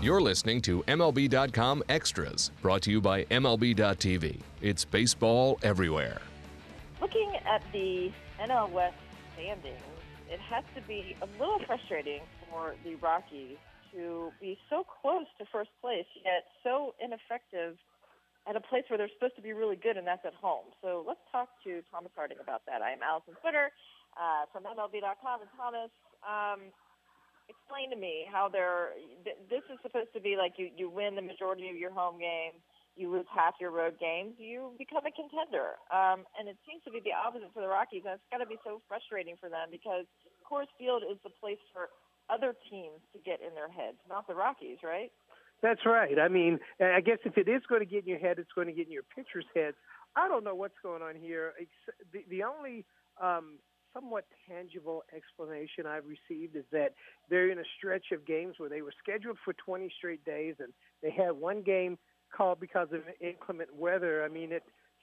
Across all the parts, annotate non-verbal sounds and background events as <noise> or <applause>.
You're listening to MLB.com Extras, brought to you by MLB.tv. It's baseball everywhere. Looking at the NL West standings, it has to be a little frustrating for the Rockies to be so close to first place, yet so ineffective at a place where they're supposed to be really good, and that's at home. So let's talk to Thomas Harding about that. I am Alyson Footer uh, from MLB.com, and Thomas, um, explain to me how they're. Th- this is supposed to be like you you win the majority of your home games, you lose half your road games, you become a contender. Um, and it seems to be the opposite for the Rockies, and it's got to be so frustrating for them because Coors Field is the place for other teams to get in their heads, not the Rockies, right? That's right. I mean, I guess if it is going to get in your head, it's going to get in your pitcher's heads. I don't know what's going on here. The, the only um, somewhat tangible explanation I've received is that they're in a stretch of games where they were scheduled for 20 straight days, and they had one game called because of inclement weather. I mean, it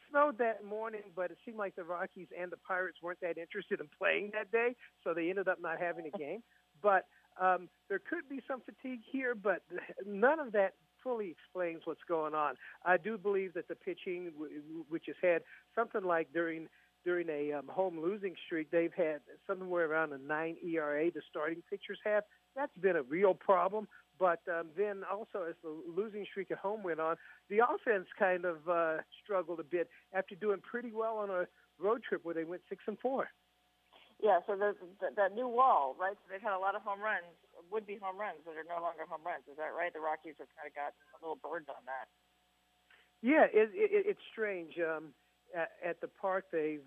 snowed that morning, but it seemed like the Rockies and the Pirates weren't that interested in playing that day, so they ended up not having a <laughs> game. But um, there could be some fatigue here, but <laughs> none of that fully explains what's going on. I do believe that the pitching, which has had something like during during a um, home losing streak, they've had somewhere around a nine ERA. The starting pitchers have. That's been a real problem. But um, then also, as the losing streak at home went on, the offense kind of uh, struggled a bit after doing pretty well on a road trip where they went six and four. Yeah, so there's that new wall, right? So they've had a lot of home runs, would-be home runs that are no longer home runs. Is that right? The Rockies have kind of got a little burned on that. Yeah, it, it, it's strange. Um, at, at the park, they've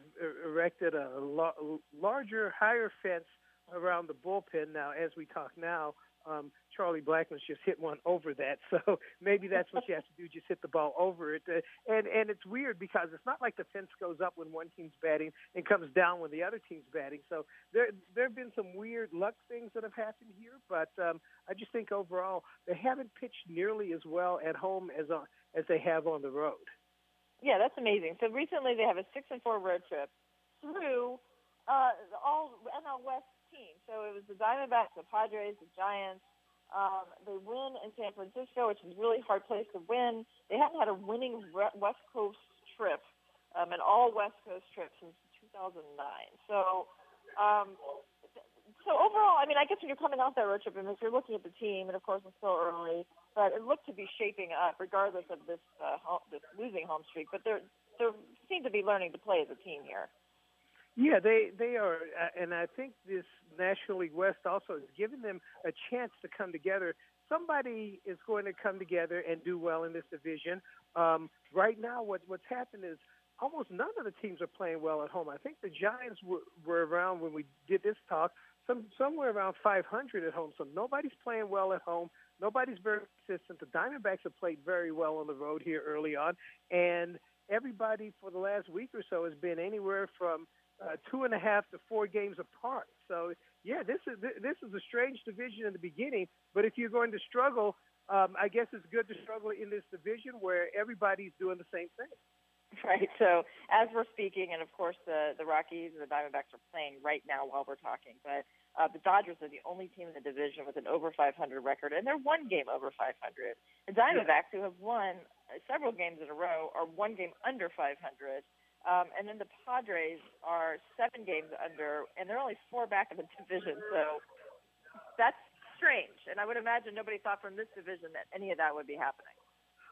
erected a lo- larger, higher fence around the bullpen. Now, as we talk now, um, Charlie Blackmon's just hit one over that. <laughs> So maybe that's what you have to do: just hit the ball over it. Uh, and and it's weird because it's not like the fence goes up when one team's batting and comes down when the other team's batting. So there there have been some weird luck things that have happened here, but um, I just think overall they haven't pitched nearly as well at home as on as they have on the road. Yeah, that's amazing. So recently they have a six and four road trip through uh, all NL West teams. So it was the Diamondbacks, the Padres, the Giants. Um, they win in San Francisco, which is a really hard place to win. They haven't had a winning West Coast trip, um, an all West Coast trip since 2009. So, um, so overall, I mean, I guess when you're coming off that road trip, and if you're looking at the team, and of course it's still early, but it looked to be shaping up, regardless of this uh, home, this losing home streak. But they're they seem to be learning to play as a team here. Yeah, they they are, uh, and I think this National League West also is giving them a chance to come together. Somebody is going to come together and do well in this division. Um, right now, what what's happened is almost none of the teams are playing well at home. I think the Giants were, were around when we did this talk, some somewhere around 500 at home. So nobody's playing well at home. Nobody's very consistent. The Diamondbacks have played very well on the road here early on, and everybody for the last week or so has been anywhere from uh, two and a half to four games apart. So yeah, this is this is a strange division in the beginning. But if you're going to struggle, um, I guess it's good to struggle in this division where everybody's doing the same thing. <laughs> Right. So as we're speaking, and of course the the Rockies and the Diamondbacks are playing right now while we're talking, but uh, the Dodgers are the only team in the division with an over 500 record, and they're one game over 500. The Diamondbacks, who have won several games in a row, are one game under 500. Um, and then the Padres are seven games under, and they're only four back in the <laughs> division. So that's strange. And I would imagine nobody thought from this division that any of that would be happening.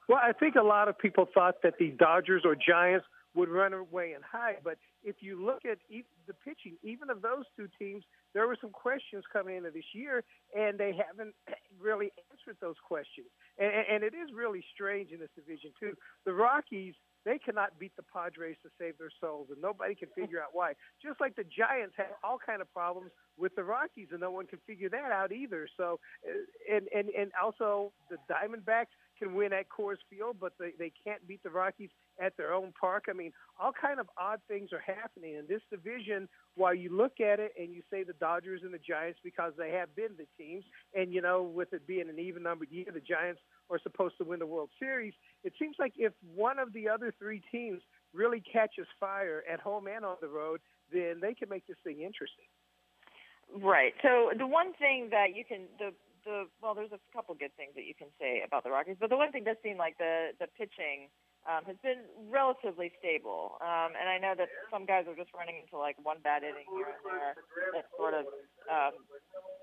Well, I think a lot of people thought that the Dodgers or Giants would run away and hide. But if you look at the pitching, even of those two teams, there were some questions coming into this year, and they haven't <clears throat> really answered those questions. And, and it is really strange in this division too. The Rockies they cannot beat the Padres to save their souls, and nobody can figure out why. Just like the Giants have all kind of problems with the Rockies, and no one can figure that out either. So, uh, and and and also the Diamondbacks can win at Coors Field, but they they can't beat the Rockies at their own park. I mean, all kind of odd things are happening in this division. While you look at it and you say the Dodgers and the Giants because they have been the teams, and you know, with it being an even numbered year, the Giants are supposed to win the World Series. It seems like if one of the other three teams really catches fire at home and on the road, then they can make this thing interesting. Right. So the one thing that you can the the well, there's a couple good things that you can say about the Rockies, but the one thing does seem like the the pitching um, has been relatively stable. Um, and I know that some guys are just running into like one bad inning here and there that's sort of um,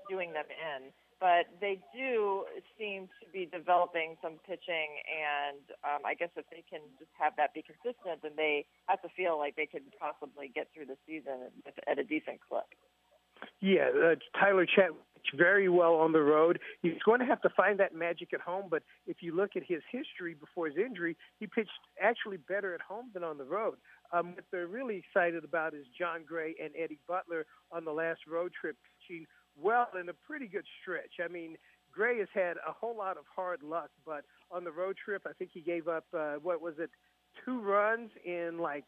doing them in. But they do seem to be developing some pitching, and um, I guess if they can just have that be consistent, then they have to feel like they could possibly get through the season at a decent clip. Yeah, uh, Tyler Very well on the road. He's going to have to find that magic at home, but if you look at his history before his injury, he pitched actually better at home than on the road. Um, what they're really excited about is Jon Gray and Eddie Butler on the last road trip pitching well in a pretty good stretch. I mean, Gray has had a whole lot of hard luck, but on the road trip, I think he gave up uh, what was it, two runs in like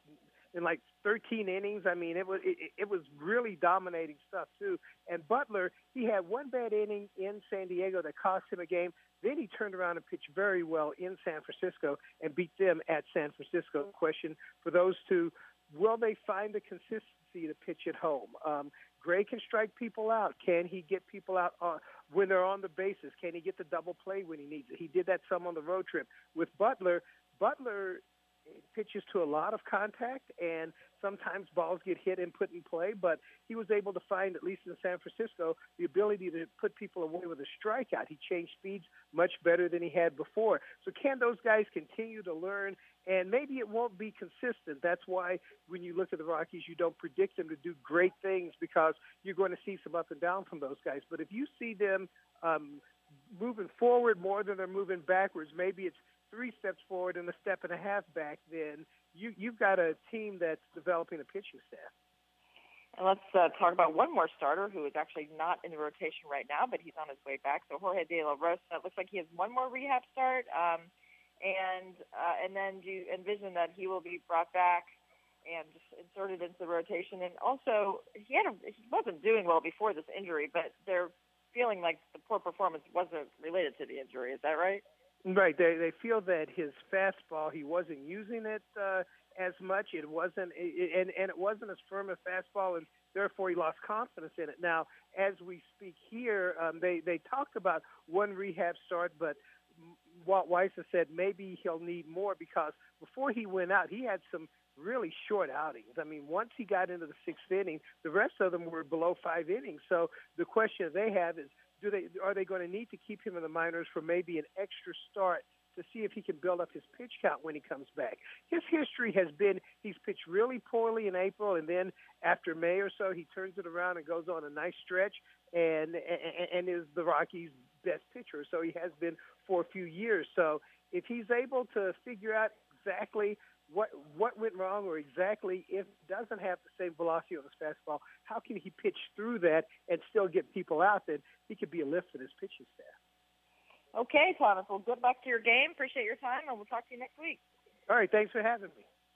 in like 13 innings. I mean, it was it, it was really dominating stuff too. And Butler, he had one bad inning in San Diego that cost him a game. Then he turned around and pitched very well in San Francisco and beat them at San Francisco. Question for those two: Will they find the consistency to pitch at home? Um, Gray can strike people out. Can he get people out uh, when they're on the bases? Can he get the double play when he needs it? He did that some on the road trip with Butler. Butler pitches to a lot of contact, and sometimes balls get hit and put in play. But he was able to find, at least in San Francisco, the ability to put people away with a strikeout. He changed speeds much better than he had before. So, can those guys continue to learn? And maybe it won't be consistent. That's why when you look at the Rockies, you don't predict them to do great things because you're going to see some up and down from those guys. But if you see them um, moving forward more than they're moving backwards, maybe it's three steps forward and a step and a half back, then you you've got a team that's developing a pitching staff. And let's uh, talk about one more starter who is actually not in the rotation right now, but he's on his way back. So Jorge De La Rosa. It looks like he has one more rehab start, um, and uh, and then do you envision that he will be brought back and just inserted into the rotation. And also, he had a, he wasn't doing well before this injury, but they're feeling like the poor performance wasn't related to the injury. Is that right? Right. They they feel that his fastball he wasn't using it uh, as much. It wasn't and and it wasn't as firm a fastball, and therefore he lost confidence in it. Now, as we speak here, um, they they talked about one rehab start, but Walt Weiss has said maybe he'll need more because before he went out, he had some really short outings. I mean, once he got into the sixth inning, the rest of them were below five innings. So the question they have is do they are they going to need to keep him in the minors for maybe an extra start to see if he can build up his pitch count when he comes back. His history has been he's pitched really poorly in April, and then after May or so, he turns it around and goes on a nice stretch, and and, and is the Rockies' best pitcher. So he has been for a few years. So if he's able to figure out exactly what what went wrong or exactly if doesn't have the same velocity on his fastball, how can he pitch through that and still get people out? Then he could be a lift for his pitching staff. Okay, Thomas. Well, good luck to your game. Appreciate your time, and we'll talk to you next week. All right. Thanks for having me.